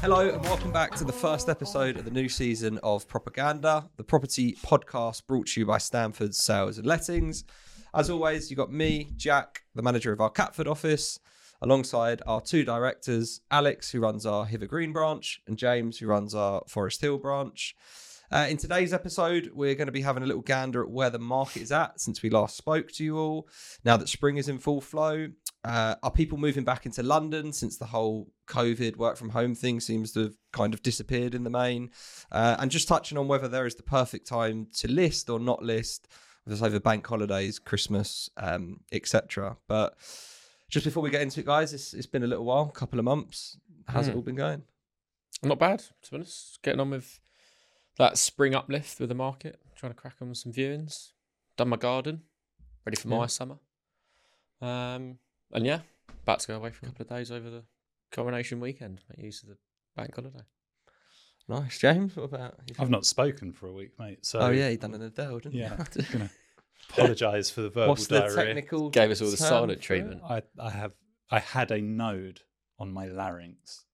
Hello and welcome back to the first episode of the new season of Propergander, the property podcast brought to you by Stanford Sales and Lettings. As always, you've got me, Jack, the manager of our Catford office, alongside our two directors, Alex, who runs our Hither Green branch, and James, who runs our Forest Hill branch. Uh, in today's episode, we're going to be having a little gander at where the market is at since we last spoke to you all. Now that spring is in full flow, uh, are people moving back into London since the whole COVID work from home thing seems to have kind of disappeared in the main? Uh, and just touching on whether there is the perfect time to list or not list, whether it's over bank holidays, Christmas, um, etc. But just before we get into it, guys, it's, it's been a little while, a couple of months. How's it Hmm. all been going? Not bad, to be honest. Getting on with that spring uplift with the market, trying to crack on with some viewings. Done my garden, ready for my summer. Um, and yeah, about to go away for a couple of days over the coronation weekend. Make use of the bank holiday. Nice, James. What about? you? I've not spoken for a week, mate. So Oh yeah, you done an Adele, didn't yeah, you? gonna apologise for the verbal What's the diarrhea. technical? Gave us all the silent treatment. I I have I had a node on my larynx,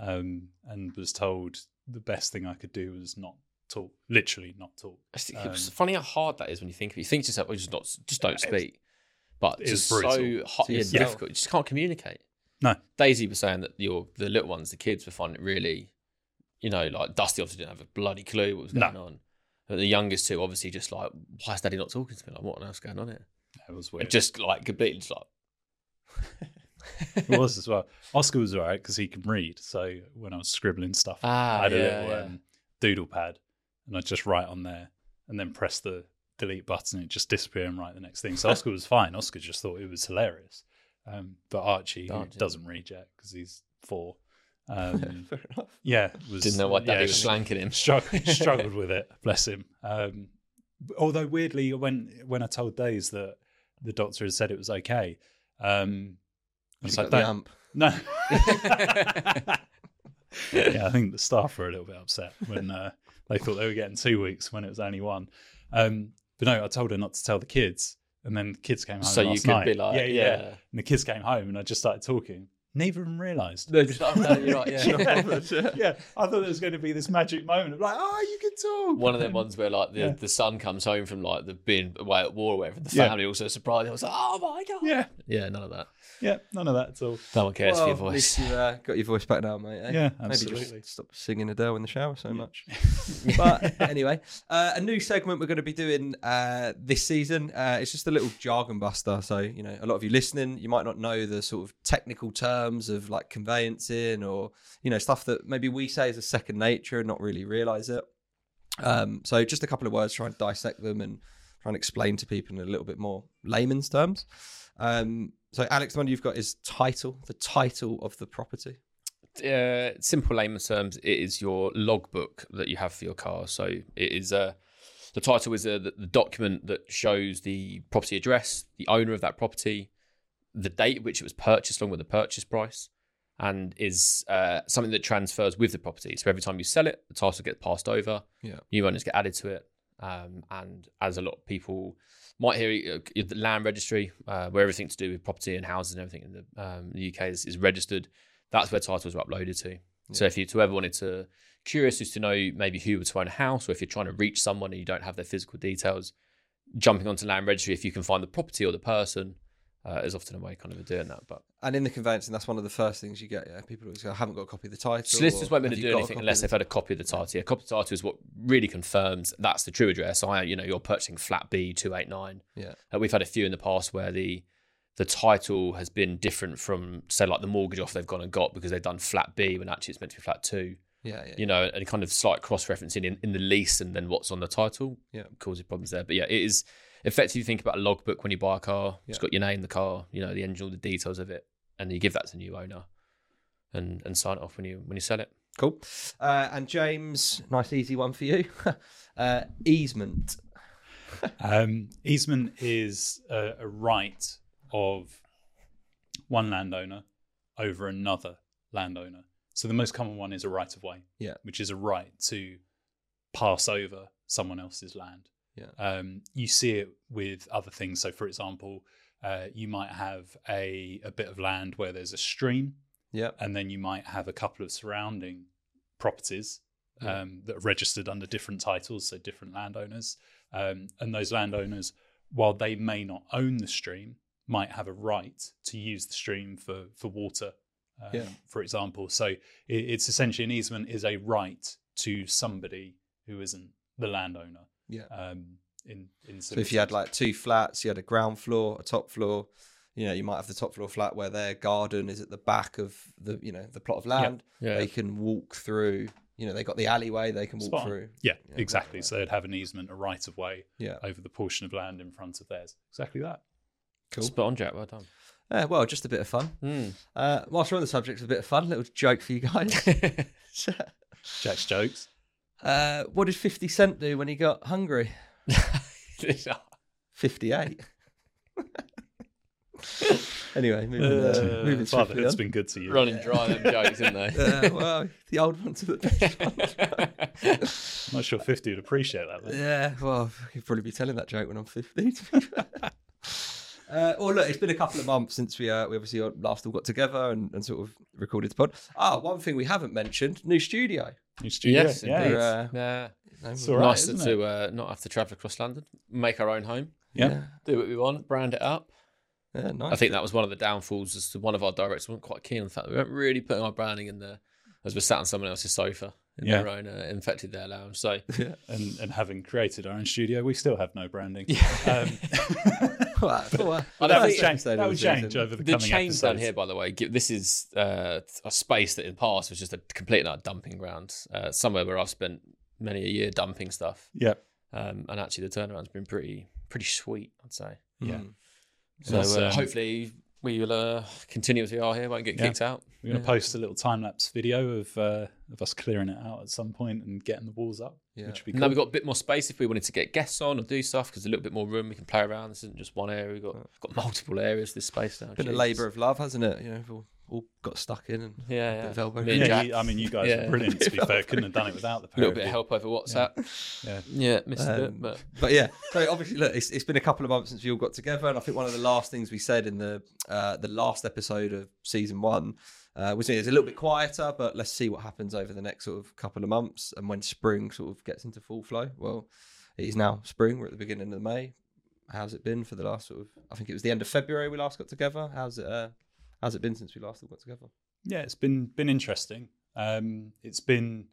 um, and was told the best thing I could do was not talk. Literally, not talk. It's, it's Um, funny how hard that is when you think of it. You think to yourself, well, just not, just don't speak. But it's just brutal. so hot, yeah, difficult. You just can't communicate. No. Daisy was saying that your the little ones, the kids, were finding it really, you know, like Dusty obviously didn't have a bloody clue what was No. going on. But the youngest two obviously just like, why is Daddy not talking to me? Like, what on earth's going on here? It was And weird. just like completely just like, it was as well. Oscar was alright because he can read. So when I was scribbling stuff, ah, I had a little yeah. um, doodle pad, and I just write on there, and then press the delete button. It just disappear and write the next thing. So Oscar was fine. Oscar just thought it was hilarious. Um, but Archie, Archie. doesn't reject because he's four. Um, yeah, was Didn't know why Daddy yeah, was slanking him. struggled, struggled with it. Bless him. Um, although weirdly, when when I told Days that the doctor had said it was okay, um, I was like, the amp. no. yeah, I think the staff were a little bit upset when uh, they thought they were getting two weeks when it was only one. Um, but no, I told her not to tell the kids, and then the kids came home. So you last could night. be like, yeah, yeah. yeah, And the kids came home, and I just started talking. Neither of them realised. No, just, oh, no, you're right, yeah. yeah. yeah, I thought there was going to be this magic moment of like, oh, you can talk. One of them ones where like the, Yeah. the son comes home from like the being away at war or whatever. The Yeah. family also surprised. I was like, oh my god. Yeah, Yeah, none of that. yeah, none of that at all. No one cares for your Well, at least voice. you uh, got your voice back now, mate. eh? Yeah, Maybe absolutely. just stop singing Adele in the shower so much. but anyway, uh, a new segment we're going to be doing uh, this season. Uh, it's just a little jargon buster. So you know, a lot of you listening, you might not know the sort of technical terms of like conveyancing or you know stuff that maybe we say is a second nature and not really realize it. Um, so just a couple of words, try and dissect them and try and explain to people in a little bit more layman's terms. Um, so Alex, the one you've got is title, the title of the property. uh, simple layman's terms, it is your logbook that you have for your car. So it is uh, the title is uh, the, the document that shows the property address, the owner of that property, the date at which it was purchased, along with the purchase price, and is uh, something that transfers with the property. So every time you sell it, the title gets passed over. Yeah. New owners get added to it. Um, and as a lot of people might hear, uh, the land registry, uh, where everything to do with property and houses and everything in the, um, the UK is, is registered that's where titles are uploaded to. So if you to ever wanted to curious as to know maybe who would to own a house, or if you're trying to reach someone and you don't have their physical details, jumping onto land registry, if you can find the property or the person, uh, is often a way kind of doing that. But And in the conveyancing, that's one of the first things you get. Yeah, people always go, "I haven't got a copy of the title." solicitors won't be able to do anything unless they've had a copy of the title. Yeah, a copy of the title is what really confirms that's the true address. I, you know, you're purchasing flat B two eight nine. Yeah. Uh, we've had a few in the past where the the title has been different from say like the mortgage offer they've gone and got because they've done flat B when actually it's meant to be flat two. Yeah, yeah. you know, and kind of slight cross referencing in, in the lease and then what's on the title Yeah. causes problems there. But yeah, it is effectively think about a logbook when you buy a car. It's got your name, the car, you know, the engine, all the details of it, and you give that to the new owner and and sign it off when you when you sell it. Cool. Uh, and James, nice easy one for you. uh, easement. Um, easement is a, a right of one landowner over another landowner. So the most common one is a right of way, Yeah. which is a right to pass over someone else's land. Yeah. Um, you see it with other things. So, for example, uh, you might have a, a bit of land where there's a stream, Yeah. and then you might have a couple of surrounding properties Yeah. um, that are registered under different titles, so different landowners. Um, and those landowners, while they may not own the stream, might have a right to use the stream for for water, um, Yeah. for example. So it, it's essentially an easement is a right to somebody who isn't the landowner. Yeah. Um, in in So if you had like two flats, you had a ground floor, a top floor. You know, you might have the top floor flat where their garden is at the back of the, you know, the plot of land. Yeah. They can walk through. You know, they got the alleyway. They can walk Spot through. yeah, Yeah, exactly. right, So they'd have an easement, a right of way Yeah, over the portion of land in front of theirs. Exactly that. cool. Spot on, Jack. Well done. Yeah, well, just a bit of fun. Mm. Uh, whilst we're on the subject a bit of fun, little joke for you guys. Jack's jokes. Uh, what did Fifty Cent do when he got hungry? Fifty-eight. anyway, moving, uh, Uh, moving Father, it's on. been good to you. Running dry them jokes, isn't they? Uh, well, the old ones are the best. I'm not sure 50 would appreciate that. Though. Yeah, well, you'd probably be telling that joke when I'm 50. To. Uh, well, look, it's been a couple of months since we uh, we obviously last all got together and, and sort of recorded the pod. Ah, one thing we haven't mentioned: new studio. New studio. yes, yeah. indeed. Uh, yeah. You It's all right, nice isn't to uh, not have to travel across London, make our own home, Yeah. yeah, do what we want, brand it up. yeah, nice. I think that was one of the downfalls as to one of our directors weren't quite keen on the fact that we weren't really putting our branding in there as we're sat on someone else's sofa in Yeah. their own uh, infected their lounge. So yeah. And, and having created our own studio, we still have no branding. Yeah. Um, Well, well, I that don't would change, that of would change season. over the, the coming change down episodes. here, by the way, this is uh, a space that in the past was just a complete and utter dumping ground. Uh, somewhere where I've spent many a year dumping stuff, Yeah. um, and actually the turnaround's been pretty pretty sweet, I'd say. Yeah. Mm. So That's, uh, um, hopefully we will uh, continue as we are here, won't get Yeah. kicked out. We're going to Yeah. post a little time lapse video of uh, of us clearing it out at some point and getting the walls up, Yeah. which would be Now we've got a bit more space if we wanted to get guests on or do stuff because a little bit more room we can play around. This isn't just one area. We've got got multiple areas. This space now. Been a labour of love, hasn't it? You know, we've all, all got stuck in and Yeah, a bit yeah. of elbow Me and yeah, Jack. you, I mean, you guys Yeah. are brilliant. To be fair, couldn't have done it without the A pair little bit of help over WhatsApp. Yeah. Yeah, missed a bit, Um, but but yeah, so obviously, look, it's, it's been a couple of months since we all got together, and I think one of the last things we said in the uh, the last episode of season one uh, was it's a little bit quieter, but let's see what happens over the next sort of couple of months, and when spring sort of gets into full flow. Well, it is now spring. We're at the beginning of May. How's it been for the last sort of? I think it was the end of February we last got together. How's it? Uh, how's it been since we last got together? Yeah, it's been been interesting. Um, it's been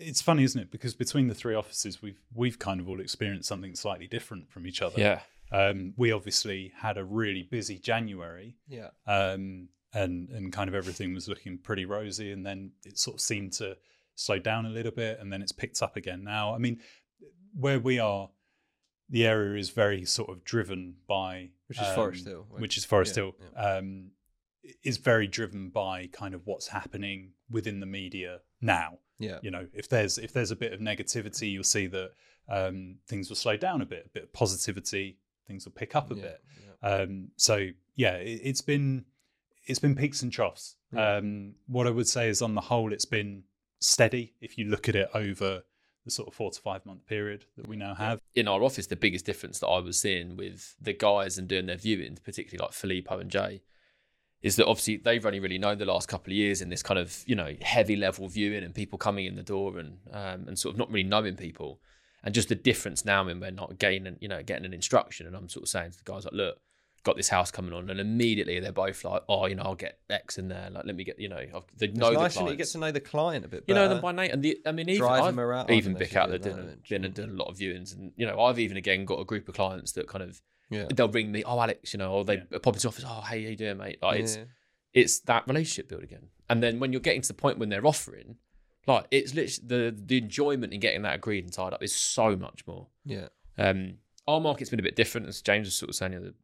it's funny, isn't it? Because between the three offices, we've we've kind of all experienced something slightly different from each other. yeah, Um, we obviously had a really busy January, Yeah, um, and and kind of everything was looking pretty rosy, and then it sort of seemed to slow down a little bit, and then it's picked up again now. I mean, where we are, the area is very sort of driven by which is um, Forest Hill. right? which is Forest Yeah, Hill, um, is very driven by kind of what's happening within the media now. yeah, You know, if there's if there's a bit of negativity, you'll see that um, things will slow down a bit. A bit of positivity, things will pick up a yeah, bit. yeah. Um, so yeah, it, it's been it's been peaks and troughs. Yeah. Um, what I would say is, on the whole, it's been steady. If you look at it over the sort of four to five month period that we now have, in our office, the biggest difference that I was seeing with the guys and doing their viewings, particularly like Filippo and Jay, is that obviously they've only really known the last couple of years in this kind of you know heavy level viewing and people coming in the door and um, and sort of not really knowing people, and just the difference now when we're not gaining you know getting an instruction, and I'm sort of saying to the guys like, look. Got this house coming on, and immediately they're both like, "Oh, you know, I'll get X in there. Like, let me get, you know, I've, they It's know the nice clients. when you get to know the client a bit. You know them by name, and the I mean, even Drive I've them around. even I don't know if Bick you out do there that, doing, don't been and doing a lot of viewings, and you know, I've even again got a group of clients that kind of Yeah. they'll ring me, oh Alex, you know, or they pop into office, oh hey, how you doing, mate? Like it's yeah. it's that relationship build again, and then when you're getting to the point when they're offering, like it's literally the the enjoyment in getting that agreed and tied up is so much more. yeah. Um, our market's been a bit different, as James was sort of saying, you know, the,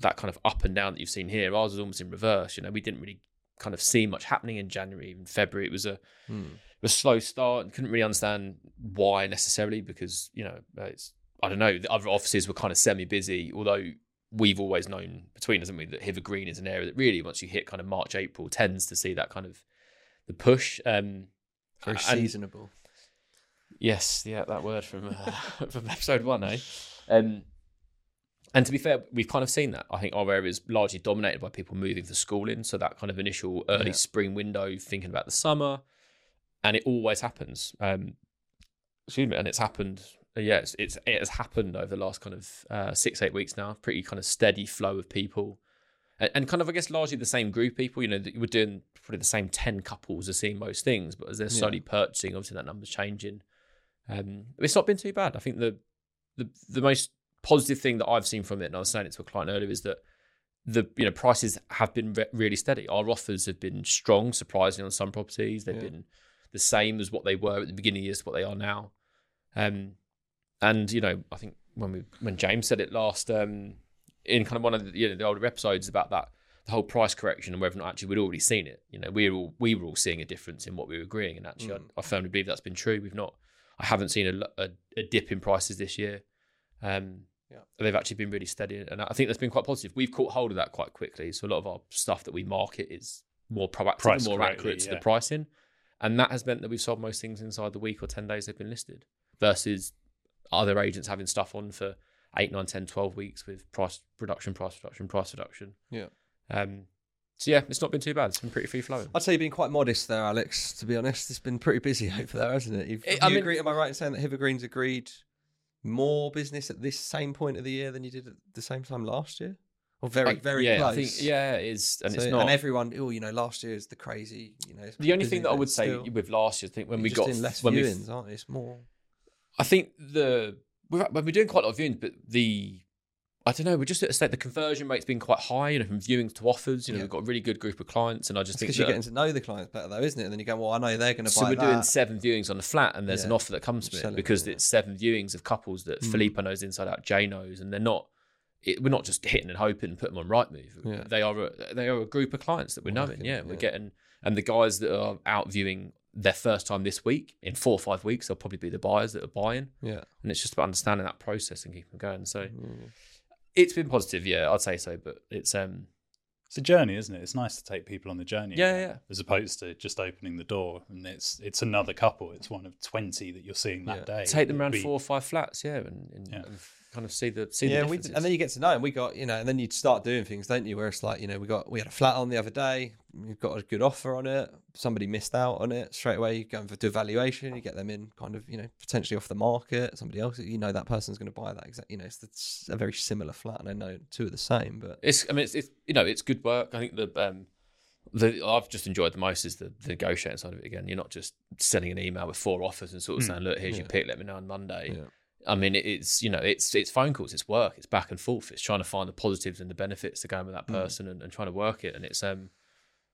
that kind of up and down that you've seen here. Ours was almost in reverse. You know, we didn't really kind of see much happening in January, even February. It was a Hmm. it was a slow start and couldn't really understand why necessarily because you know it's I don't know the other offices were kind of semi busy although we've always known between us haven't we that Hither Green is an area that really once you hit kind of March April tends to see that kind of the push um Very and- seasonable. Yes, yeah, that word from uh, from episode one, eh? Um, and to be fair, we've kind of seen that. I think our area is largely dominated by people moving for schooling. So that kind of initial early Yeah. spring window, thinking about the summer, and it always happens. Um, excuse me, and it's happened. Uh, Yeah, it's, it's it has happened over the last kind of uh, six eight weeks now. Pretty kind of steady flow of people, and, and kind of I guess largely the same group of people. You know, that we're doing probably the same ten couples are seeing most things, but as they're Yeah. slowly purchasing, obviously that number's changing. Um, it's not been too bad. I think the the the most positive thing that I've seen from it, and I was saying it to a client earlier, is that the you know prices have been re- really steady. Our offers have been strong, surprisingly on some properties. They've Yeah. been the same as what they were at the beginning of the year to what they are now. Um, and you know, I think when we when James said it last um, in kind of one of the you know the older episodes about that the whole price correction and whether or not actually we'd already seen it. You know, we were all we were all seeing a difference in what we were agreeing, and actually, Mm. I, I firmly believe that's been true. We've not, I haven't seen a, a, a dip in prices this year. Um, Yeah. they've actually been really steady, and I think that's been quite positive. We've caught hold of that quite quickly, so a lot of our stuff that we market is more proactive, Priced and more accurate to yeah. the pricing, and that has meant that we've sold most things inside the week or ten days they've been listed, versus other agents having stuff on for 8, 9, 10, 12 weeks with price reduction, price reduction, price reduction. Yeah. Um, so yeah, it's not been too bad. It's been pretty free flowing. I'd say you've been quite modest there, Alex. To be honest, it's been pretty busy over there, hasn't it? You've, It- I you mean- agree, am I right in saying that Hither Green's agreed more business at this same point of the year than you did at the same time last year? Or very, Like, very yeah, close? I think yeah, it is, and So- it's not. And everyone, oh, you know, last year is the crazy, you know. the only thing that I would say still- with last year, I think when we got less when we viewings, aren't you? It's more. I think the we're, we're doing quite a lot of viewings, but the I don't know. We're just at a state. The conversion rate's been quite high, you know, from viewings to offers. You know, Yeah. we've got a really good group of clients, and I just think because you're getting to know the clients better, though, isn't it? And then you go, well, I know they're going to buy. so we're that. doing seven viewings on the flat, and there's an offer that comes from Selling it it, because yeah. it's seven viewings of couples that Mm. Filippo knows inside out, Jay knows, and they're not. It, we're not just hitting and hoping and putting them on Rightmove. Yeah. They are a, they are a group of clients that we're knowing. Working, Yeah, we're getting and the guys that are out viewing their first time this week in four or five weeks, they'll probably be the buyers that are buying, Yeah. and it's just about understanding that process and keeping going. So Mm. it's been positive, yeah, I'd say so. But it's um, It's a journey, isn't it? It's nice to take people on the journey. Yeah, yeah. As opposed to just opening the door and it's it's another couple. It's one of twenty that you're seeing that Yeah. day. take them around be- four or five flats, yeah, and, and, Yeah. and kind of see the see yeah, the we, and then you get to know, and we got you know, and then you start doing things, don't you? Where it's like you know, we got we had a flat on the other day, we've got a good offer on it. Somebody missed out on it straight away. You go for do evaluation, you get them in, kind of you know, potentially off the market. Somebody else, you know, that person's going to buy that exact. You know, it's, it's a very similar flat, and I know two are the same, but It's, I mean, it's, it's you know, it's good work. I think the um, the I've just enjoyed the most is the, the negotiating side of it. Again, you're not just sending an email with four offers and sort of Mm. saying, "Look, here's your pick. Let me know on Monday." Yeah. I mean, it's you know, it's it's phone calls, it's work, it's back and forth. It's trying to find the positives and the benefits to going with that Mm. person and, and trying to work it. And it's um,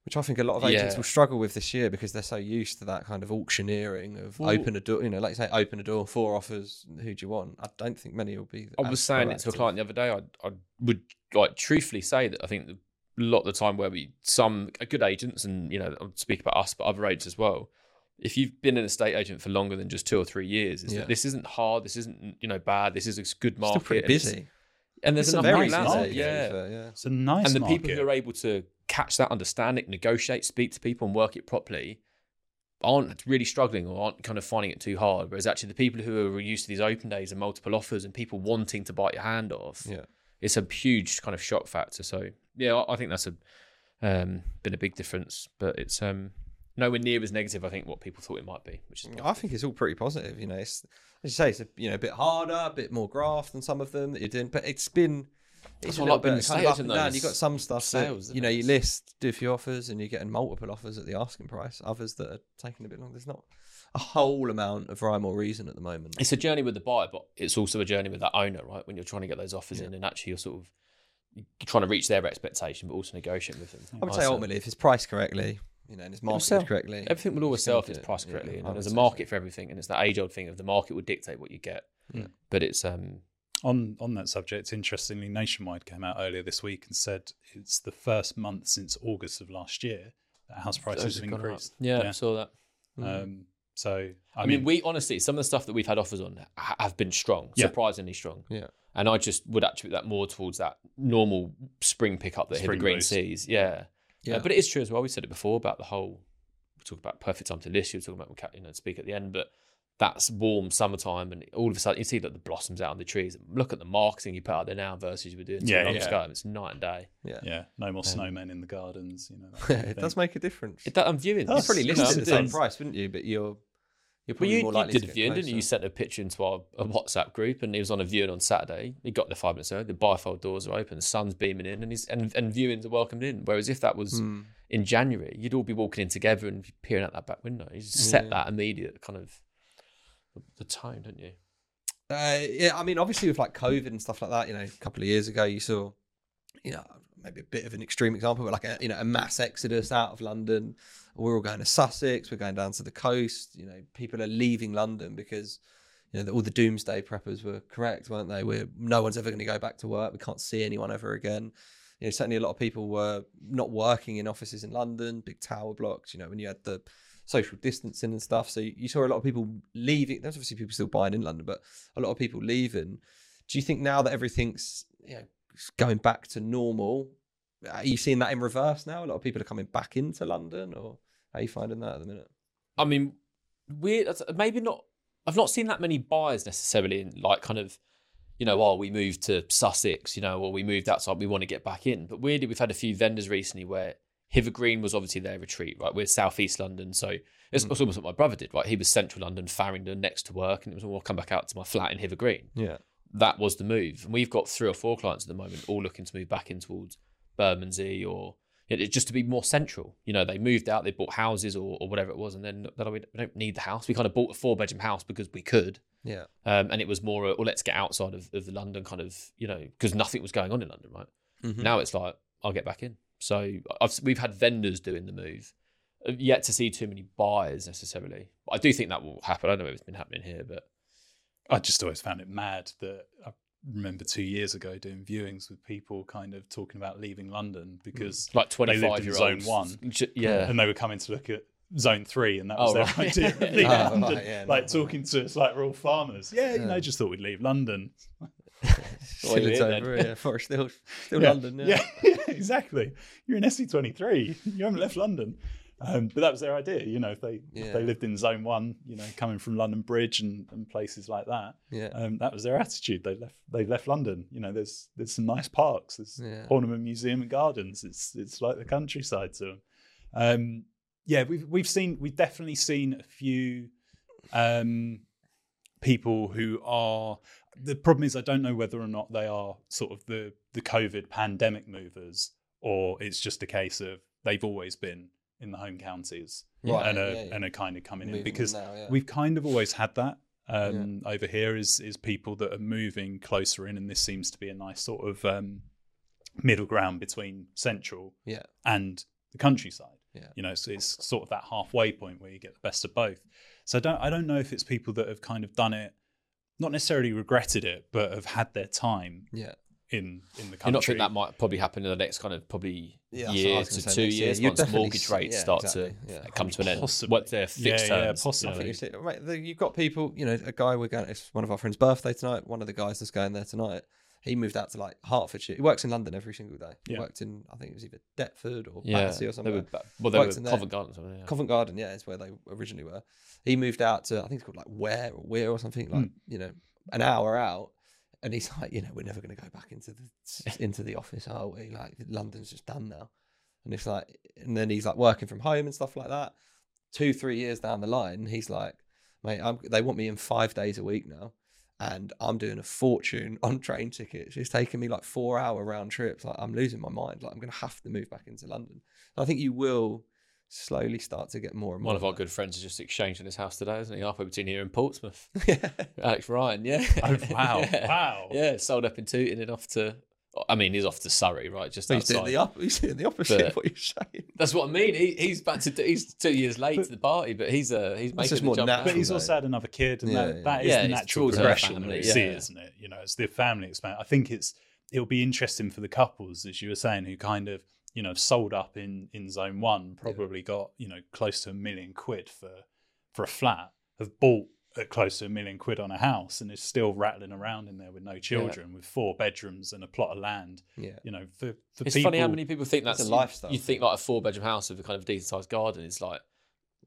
which I think a lot of agents Yeah. will struggle with this year because they're so used to that kind of auctioneering of Well- open a door. You know, like you say, open a door, four offers. Who do you want? I don't think many will be. I was saying it to a client the other day. I I would like truthfully say that I think the, a lot of the time where we some good agents and you know I'll speak about us, but other agents as well. If you've been an estate agent for longer than just two or three years, is Yeah. that this isn't hard. This isn't you know bad. This is a good market. Still market. pretty and busy. and there's It's a enough very people out nice there. market, Yeah, yeah. It's a nice and the market. people who are able to catch that, understand it, negotiate, speak to people, and work it properly aren't really struggling or aren't kind of finding it too hard. Whereas actually, the people who are used to these open days and multiple offers and people wanting to bite your hand off, Yeah. it's a huge kind of shock factor. So yeah, I I think that's a um, been a big difference, but it's um, nowhere near as negative. I think what people thought it might be, which is mm, I think it's all pretty positive. You know, it's, as you say, it's a, you know a bit harder, a bit more graft than some of them that you're doing, but it's been. It's a what I little like being bit a kind of up and down. You got some stuff sales, that you know you list, do a few offers, and you're getting multiple offers at the asking price. Others that are taking a bit longer. There's not a whole amount of rhyme or reason at the moment. it's a journey with the buyer, but it's also a journey with that owner, right? When you're trying to get those offers Yeah. in, and actually you're sort of you're trying to reach their expectation, but also negotiating with them. I would say ultimately, if it's priced correctly, you know, and it's marketed sell. correctly, everything will always sell gonna if it's do priced Yeah, correctly. You I know, there's a market so. for everything, and it's that age old thing of the market will dictate what you get. Yeah. But it's um, On on that subject, interestingly, Nationwide came out earlier this week and said it's the first month since August of last year that house prices have have gone up. increased. Yeah, Yeah. I saw that. Mm. Um, so I, I, mean, we honestly, some of the stuff that we've had offers on have been strong, Yeah. surprisingly strong. Yeah. And I just would attribute that more towards that normal spring pickup that Spring Hither Green boost. sees. Yeah. Yeah. Uh, but it is true as well. We said it before about the whole. We talk about perfect time to list. You were talking about you know speak at the end, but that's warm summertime, and all of a sudden you see that the blossoms out on the trees. Look at the marketing you put out there now versus you were doing Yeah, yeah. ago. It's night and day. Yeah. Yeah, no more Um, snowmen in the gardens. You know, that kind of it thing. does make a difference. It, I'm viewing. Does. You'd probably You list at the same price, wouldn't you? But you're you're Well, probably you, more you did to a viewing, didn't you? You sent a picture into our a WhatsApp group, and he was on a viewing on Saturday. He got there five minutes early. The bifold doors are open, the sun's beaming in, and he's and, and viewings are welcomed in. Whereas if that was Hmm. in January, you'd all be walking in together and peering out that back window. You just set that immediate kind of the tone, don't you? Uh, yeah, I mean, obviously with like COVID and stuff like that, you know, a couple of years ago, you saw, you know, maybe a bit of an extreme example, but like a you know a mass exodus out of London. We're all going to Sussex. We're going down to the coast. You know, people are leaving London because you know all the doomsday preppers were correct, weren't they? We're no one's ever going to go back to work. We can't see anyone ever again. You know, certainly a lot of people were not working in offices in London, big tower blocks. You know, when you had the social distancing and stuff. So you, you saw a lot of people leaving. There's obviously people still buying in London, but a lot of people leaving. Do you think now that everything's you know going back to normal, are you seeing that in reverse now? A lot of people are coming back into London, or how are you finding that at the minute? I mean, weird. Maybe not. I've not seen that many buyers necessarily in like kind of, you know, oh, we moved to Sussex, you know, or we moved outside, we want to get back in. But weirdly, we've had a few vendors recently where Hither Green was obviously their retreat, right? We're southeast London, so it's, it's almost what my brother did, right? He was central London, Farringdon, next to work, and it was oh, all come back out to my flat in Hither Green. Yeah, That was the move, and we've got three or four clients at the moment, all looking to move back in towards Bermondsey or you know, just to be more central. You know, they moved out, they bought houses or, or whatever it was, and then they're we don't need the house. We kind of bought a four bedroom house because we could. yeah, Um, and it was more, well, let's get outside of, of the London kind of, you know, because nothing was going on in London, right? Mhm. Now it's like, I'll get back in. So I've, we've had vendors doing the move. I've Yet to see too many buyers necessarily. I do think that will happen. I don't know if it's been happening here, but I just always found it mad that I remember two years ago doing viewings with people kind of talking about leaving London because like They lived 25 in year zone one. Yeah. and they were coming to look at zone three, and that was Oh, their right. idea of leaving Oh, London. right, yeah, like no, talking to us like we're all farmers. Yeah, you Yeah. know, just thought we'd leave London. Still you're it's here over, yeah, Forest Hill, still yeah. London. Yeah. yeah, exactly. You're in SE23. You haven't left London. Um, but that was their idea. You know, if they if they lived in Zone One, you know, coming from London Bridge and, and places like that, yeah, um, that was their attitude. They left. They left London. You know, there's there's some nice parks. There's Yeah. Horniman Museum and Gardens. It's it's like the countryside to them. Um, yeah, we've we've seen we've definitely seen a few um, people who are. The problem is, I don't know whether or not they are sort of the the COVID pandemic movers, or it's just a case of they've always been in the home counties Right, and are yeah, yeah. and are kind of coming in because now, yeah. we've kind of always had that um, over here is is people that are moving closer in, and this seems to be a nice sort of um, middle ground between central yeah, and the countryside. Yeah. You know, so it's sort of that halfway point where you get the best of both. So I don't I don't know if it's people that have kind of done it, not necessarily regretted it, but have had their time yeah. In in the country. You country. not think that might probably happen in the next kind of probably Yeah, that's what I year gonna to two next year. years once mortgage see- rates yeah, start exactly, to yeah. come to an end. Possibly. What their fixed Yeah, yeah, terms, you know. possibly. You see- right, the- You've got people, you know, a guy we're going. It's one of our friends' birthday tonight. One of the guys that's going there tonight. He moved out to like Hertfordshire. He works in London every single day. He worked in, I think it was either Deptford or Yeah, Battersea or they something. were, ba- well, they were Worked in there. Covent Garden. or Something, yeah. Covent Garden, yeah, is where they originally were. He moved out to I think it's called like Ware or Weir or something like Hmm. you know an hour out, and he's like, you know, we're never going to go back into the into the office, are we? Like London's just done now, and it's like, and then he's like working from home and stuff like that. Two three years down the line, he's like, mate, I'm, they want me in five days a week now. And I'm doing a fortune on train tickets. It's taking me like four hour round trips. Like I'm losing my mind. Like I'm going to have to move back into London. I think you will slowly start to get more and more. One of our good friends has just exchanged in his house today, isn't he? Halfway between here and Portsmouth. yeah. Alex Ryan, yeah. Oh, wow. yeah. Wow. Yeah, sold up in Tooting and off to, I mean, he's off to Surrey, right? Just He's doing the up. He's doing the opposite But- of what you're saying. That's what I mean. He, he's back to, he's two years late to the party, but he's uh, he's making just the more jump natural, But he's though. also had another kid, and Yeah, that, yeah. that is Yeah, the natural progression family, that we yeah, see, isn't it? You know, it's the family expand. I think it's it'll be interesting for the couples, as you were saying, who kind of you know sold up in in zone one, probably got you know close to a million quid for for a flat, have bought at close to a million quid on a house, and is still rattling around in there with no children, with four bedrooms and a plot of land. Yeah. You know, for for It's people, funny how many people think It's that's a lifestyle You, you think like a four bedroom house with a kind of decent sized garden is like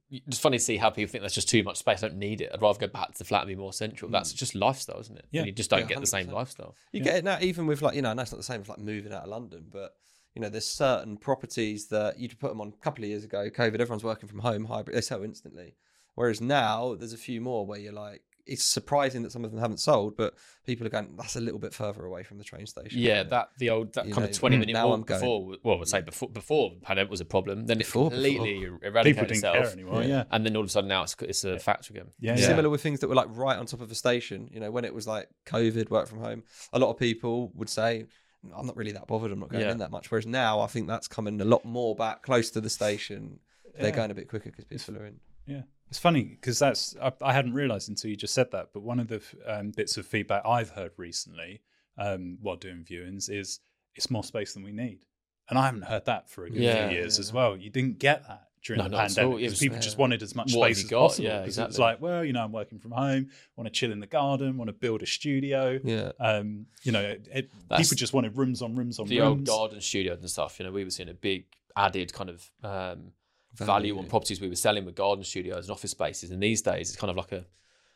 it's funny to see how people think that's just too much space. I don't need it. I'd rather go back to the flat and be more central. That's mm. just lifestyle, isn't it? Yeah. And you just don't Yeah, get the same lifestyle. You Yeah. get it now, even with like you know, I know it's not the same as like moving out of London, but you know, there's certain properties that you'd put them on a couple of years ago. COVID, everyone's working from home, hybrid, they sell instantly. Whereas now, there's a few more where you're like, it's surprising that some of them haven't sold, but people are going, that's a little bit further away from the train station. Yeah, isn't that the old that You kind know, of twenty minute now walk I'm going- before. Well, I'd say before before the pandemic was a problem. Then it completely Before, completely er, People eradicated didn't itself. care anymore. Yeah. And then all of a sudden now it's it's a factory again. Yeah. yeah. Similar with things that were like right on top of a station. You know, when it was like COVID, work from home, a lot of people would say, I'm not really that bothered. I'm not going Yeah. in that much. Whereas now, I think that's coming a lot more back close to the station. They're going a bit quicker because people are in. Yeah, it's funny because that's I, I hadn't realised until you just said that. But one of the um, bits of feedback I've heard recently um, while doing viewings is it's more space than we need, and I haven't heard that for a good Yeah. few years as well. You didn't get that during No, the not at all. pandemic because people just wanted as much space as got? possible. Yeah, 'cause It's exactly. like, well, you know, I'm working from home, want to chill in the garden, want to build a studio. Yeah. Um, you know, it, it, people just wanted rooms on rooms on the old garden studios and stuff. You know, we were seeing a big added kind of um, value on properties we were selling with garden studios and office spaces. And these days, it's kind of like a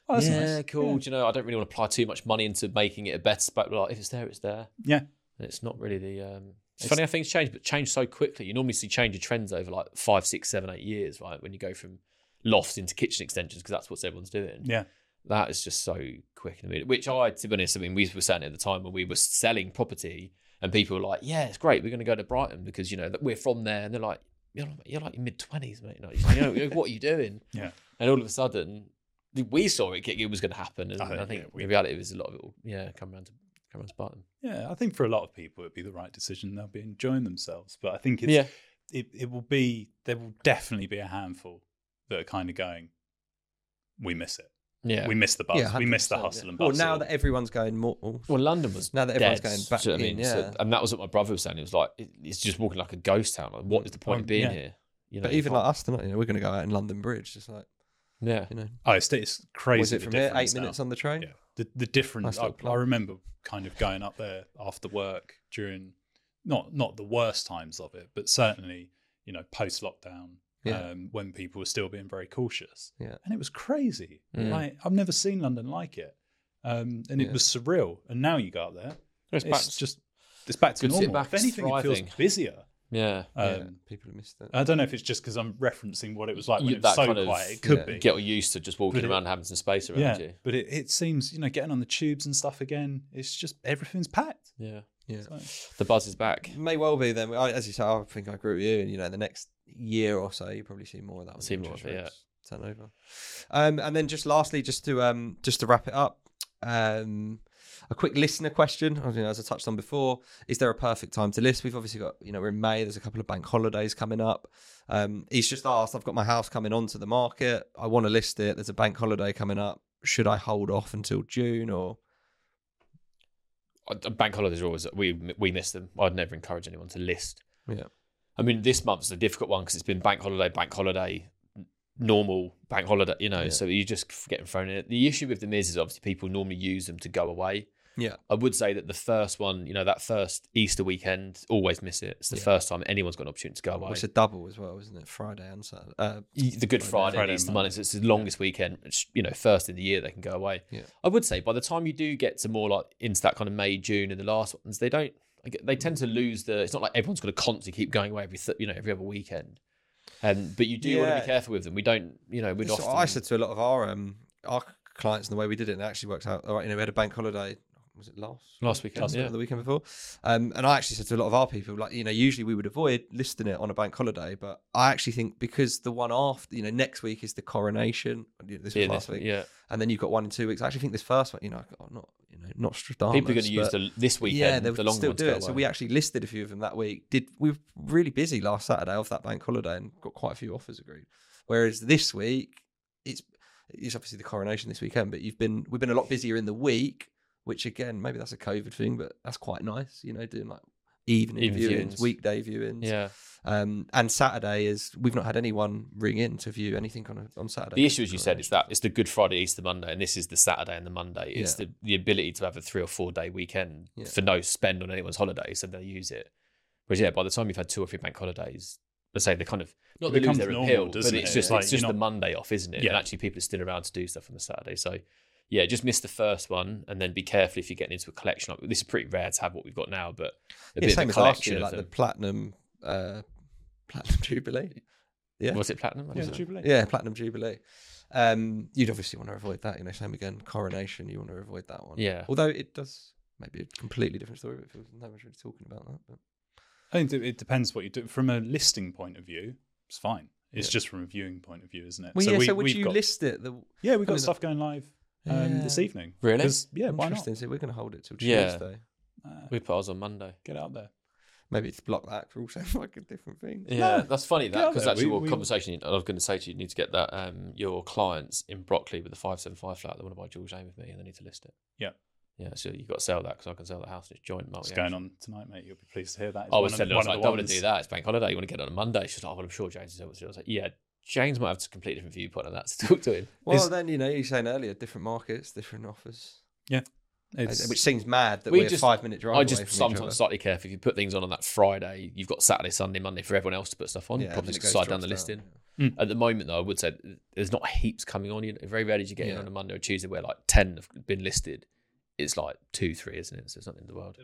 Oh, that's yeah, nice. cool. Yeah. Do you know, I don't really want to apply too much money into making it a better spot. Like if it's there, it's there. Yeah. And it's not really the. Um, it's, It's- funny how things change, but change so quickly. You normally see change of trends over like five, six, seven, eight years, right? When you go from lofts into kitchen extensions, because that's what everyone's doing. Yeah. That is just so quick in a minute. Which I, to be honest, I mean, we were saying at the time when we were selling property, and people were like, "Yeah, it's great. We're going to go to Brighton because you know that we're from there," and they're like, "You're, like- you're like mid twenties, mate. Like, you know, you know, what are you doing?" Yeah. And all of a sudden, we saw it. It was going to happen, and oh, I I think, yeah, we- in reality, it was a lot of it. Will, yeah, come around to come around to Brighton. Yeah, I think for a lot of people it'd be the right decision. They'll be enjoying themselves, but I think it's Yeah. it, it will be there will definitely be a handful that are kind of going. We miss it. Yeah. We miss the buzz. Yeah, we miss the hustle yeah. and Well, now that everyone's going more. oh, well, London was Now that everyone's dead, going back do you know what I in, mean? So- yeah. and that was what my brother was saying. It was like it- it's just walking like a ghost town. Like, what is the point Um, of being yeah. here? You know, but even like us tonight, you know, we're going to go out in London Bridge. Just like yeah, you know, oh, it's, it's crazy. was it from here? Eight now. minutes on the train. Yeah, the the difference. Nice I. I remember kind of going up there after work during not not the worst times of it, but certainly you know post lockdown Yeah. um, when people were still being very cautious. Yeah. and it was crazy. Mm. Like I've never seen London like it, um, and it Yeah. was surreal. And now you go up there, It's it's back- just it's back to Good to see it normal. back, if anything, it feels busier. Yeah. yeah, Um, people have missed that. I don't know if it's just because I'm referencing what it was like when You- it was that so kind of- quiet. It could yeah. be. Get used to just walking But it- around and having some space around yeah, you. but it, it seems you know getting on the tubes and stuff again. It's just everything's packed. Yeah, yeah. So, the buzz is back. May well be then. I, as you say, I think I agree with you. And you know, the next year or so, you probably see more of that. See more of it, yeah. rates Turn over. Um, and then just lastly, just to um, just to wrap it up, um, a quick listener question. I don't know, as I touched on before, is there a perfect time to list? We've obviously got, you know, we're in May. There's a couple of bank holidays coming up. Um, he's just asked. I've got my house coming onto the market. I want to list it. There's a bank holiday coming up. Should I hold off until June or? Uh, Bank holidays are always we we miss them. I'd never encourage anyone to list. Yeah. I mean, this month's a difficult one because it's been bank holiday, bank holiday, normal bank holiday. You know, Yeah. so you're just getting thrown in. it. The issue with them is, is obviously people normally use them to go away. Yeah. I would say that the first one, you know, that first Easter weekend, always miss it. It's the Yeah. first time anyone's got an opportunity to go away. It's a double as well, isn't it? Friday and Saturday. Uh, the Good Friday, Friday and and Easter Monday. Monday. So it's the longest weekend. It's, you know, first in the year they can go away. Yeah. I would say by the time you do get to more like into that kind of May, June, and the last ones, they don't. They tend to lose the. It's not like everyone's got to constantly keep going away every, th- you know, every other weekend. And but you do want to be careful with them. We don't, you know, we'd That's often. I said to a lot of our um our clients and the way we did it, and it actually worked out. All right, you know, we had a bank holiday. Was it last Last weekend, Last yeah. or the weekend before. Um, and I actually said to a lot of our people, like you know, usually we would avoid listing it on a bank holiday, but I actually think because the one after, you know, next week is the coronation. This was last week, yeah. and then you've got one in two weeks. I actually think this first one, you know, not you know, Nostradamus, People are going to use the, this weekend, yeah, they the would long still do it. So we actually listed a few of them that week. Did we were really busy last Saturday off that bank holiday and got quite a few offers agreed. Whereas this week, it's it's obviously the coronation this weekend, but you've been we've been a lot busier in the week, which again maybe that's a COVID thing, but that's quite nice. You know, doing like evening Evening viewings, viewings. weekday viewings. yeah. Um, and Saturday is we've not had anyone ring in to view anything on a, on Saturday. The issue, as you said, is that it's the Good Friday, Easter Monday, and this is the Saturday and the Monday. It's Yeah. the, the ability to have a three or four day weekend Yeah. for no spend on anyone's holiday, so they use it. Whereas, yeah, by the time you've had two or three bank holidays, let's say they kind of not It they lose becomes their normal, appeal, but it's it? just Like, it's you're just the not- Monday off, isn't it? Yeah. And actually, people are still around to do stuff on the Saturday. So yeah, just miss the first one, and then be careful if you're getting into a collection. Like, this is pretty rare to have what we've got now, but a Yeah, bit same of a as last collection year, of like the platinum, uh, platinum jubilee. Yeah, Was it platinum? Yeah, it? Jubilee. yeah, platinum jubilee. Um, you'd obviously want to avoid that. You know, same again. Coronation, you want to avoid that one. Yeah. Although it does maybe a completely different story, but no one's really talking about that. But I think it depends what you do. From a listing point of view, it's fine. It's Yeah. just from a viewing point of view, isn't it? well, yeah. we- so would we've you got, list it? The, Yeah, we've got mean, stuff going live um, this Yeah. evening. Really? 'Cause, Yeah, why not? interesting. So we're going to hold it till Yeah. Tuesday. Uh, We put ours on Monday. get out there. Maybe it's block that for all saying a different thing. Yeah, No, that's funny get that out because there. actually, We- what we- conversation I was going to say to you, you need to get that um, your clients in Brockley with the five seven five flat. They want to buy George Lane with me, and they need to list it. Yeah. yeah. So you've got to sell that because I can sell the house. and It's joint multi. What's going on tonight, mate? You'll be pleased to hear that. It's I was one of- telling her, I was one like, of don't want to do that. It's bank holiday. You want to get it on a Monday? She's like, oh, well, I'm sure James is able to. I was like, yeah, James might have a completely different viewpoint on that to talk to him. Well, Is- then you know, you're saying earlier, different markets, different offers, It's, which seems mad that We we are just- five minute drive I away just from each sometimes other. slightly careful. If you put things on on that Friday, you've got Saturday, Sunday, Monday for everyone else to put stuff on. Yeah, Probably then it just goes slide down the drops listing. Mm. At the moment, though, I would say there's not heaps coming on. You know, very rarely do you get in on a Monday or Tuesday where like ten have been listed. It's like two, three, isn't it? So it's not in the world.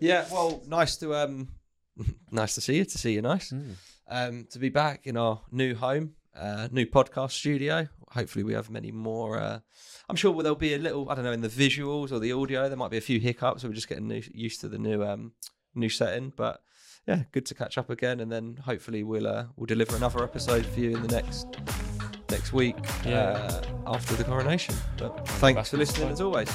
Yeah, well, nice to um, nice to see you. To see you, nice. Mm. Um, to be back in our new home, uh, new podcast studio. Hopefully, we have many more. Uh, I'm sure there'll be a little. I don't know in the visuals or the audio. There might be a few hiccups. We're just getting new, used to the new um, new setting, but. Yeah, good to catch up again, and then hopefully we'll uh, we'll deliver another episode for you in the next next week Yeah. uh, after the coronation. But thanks for listening as always.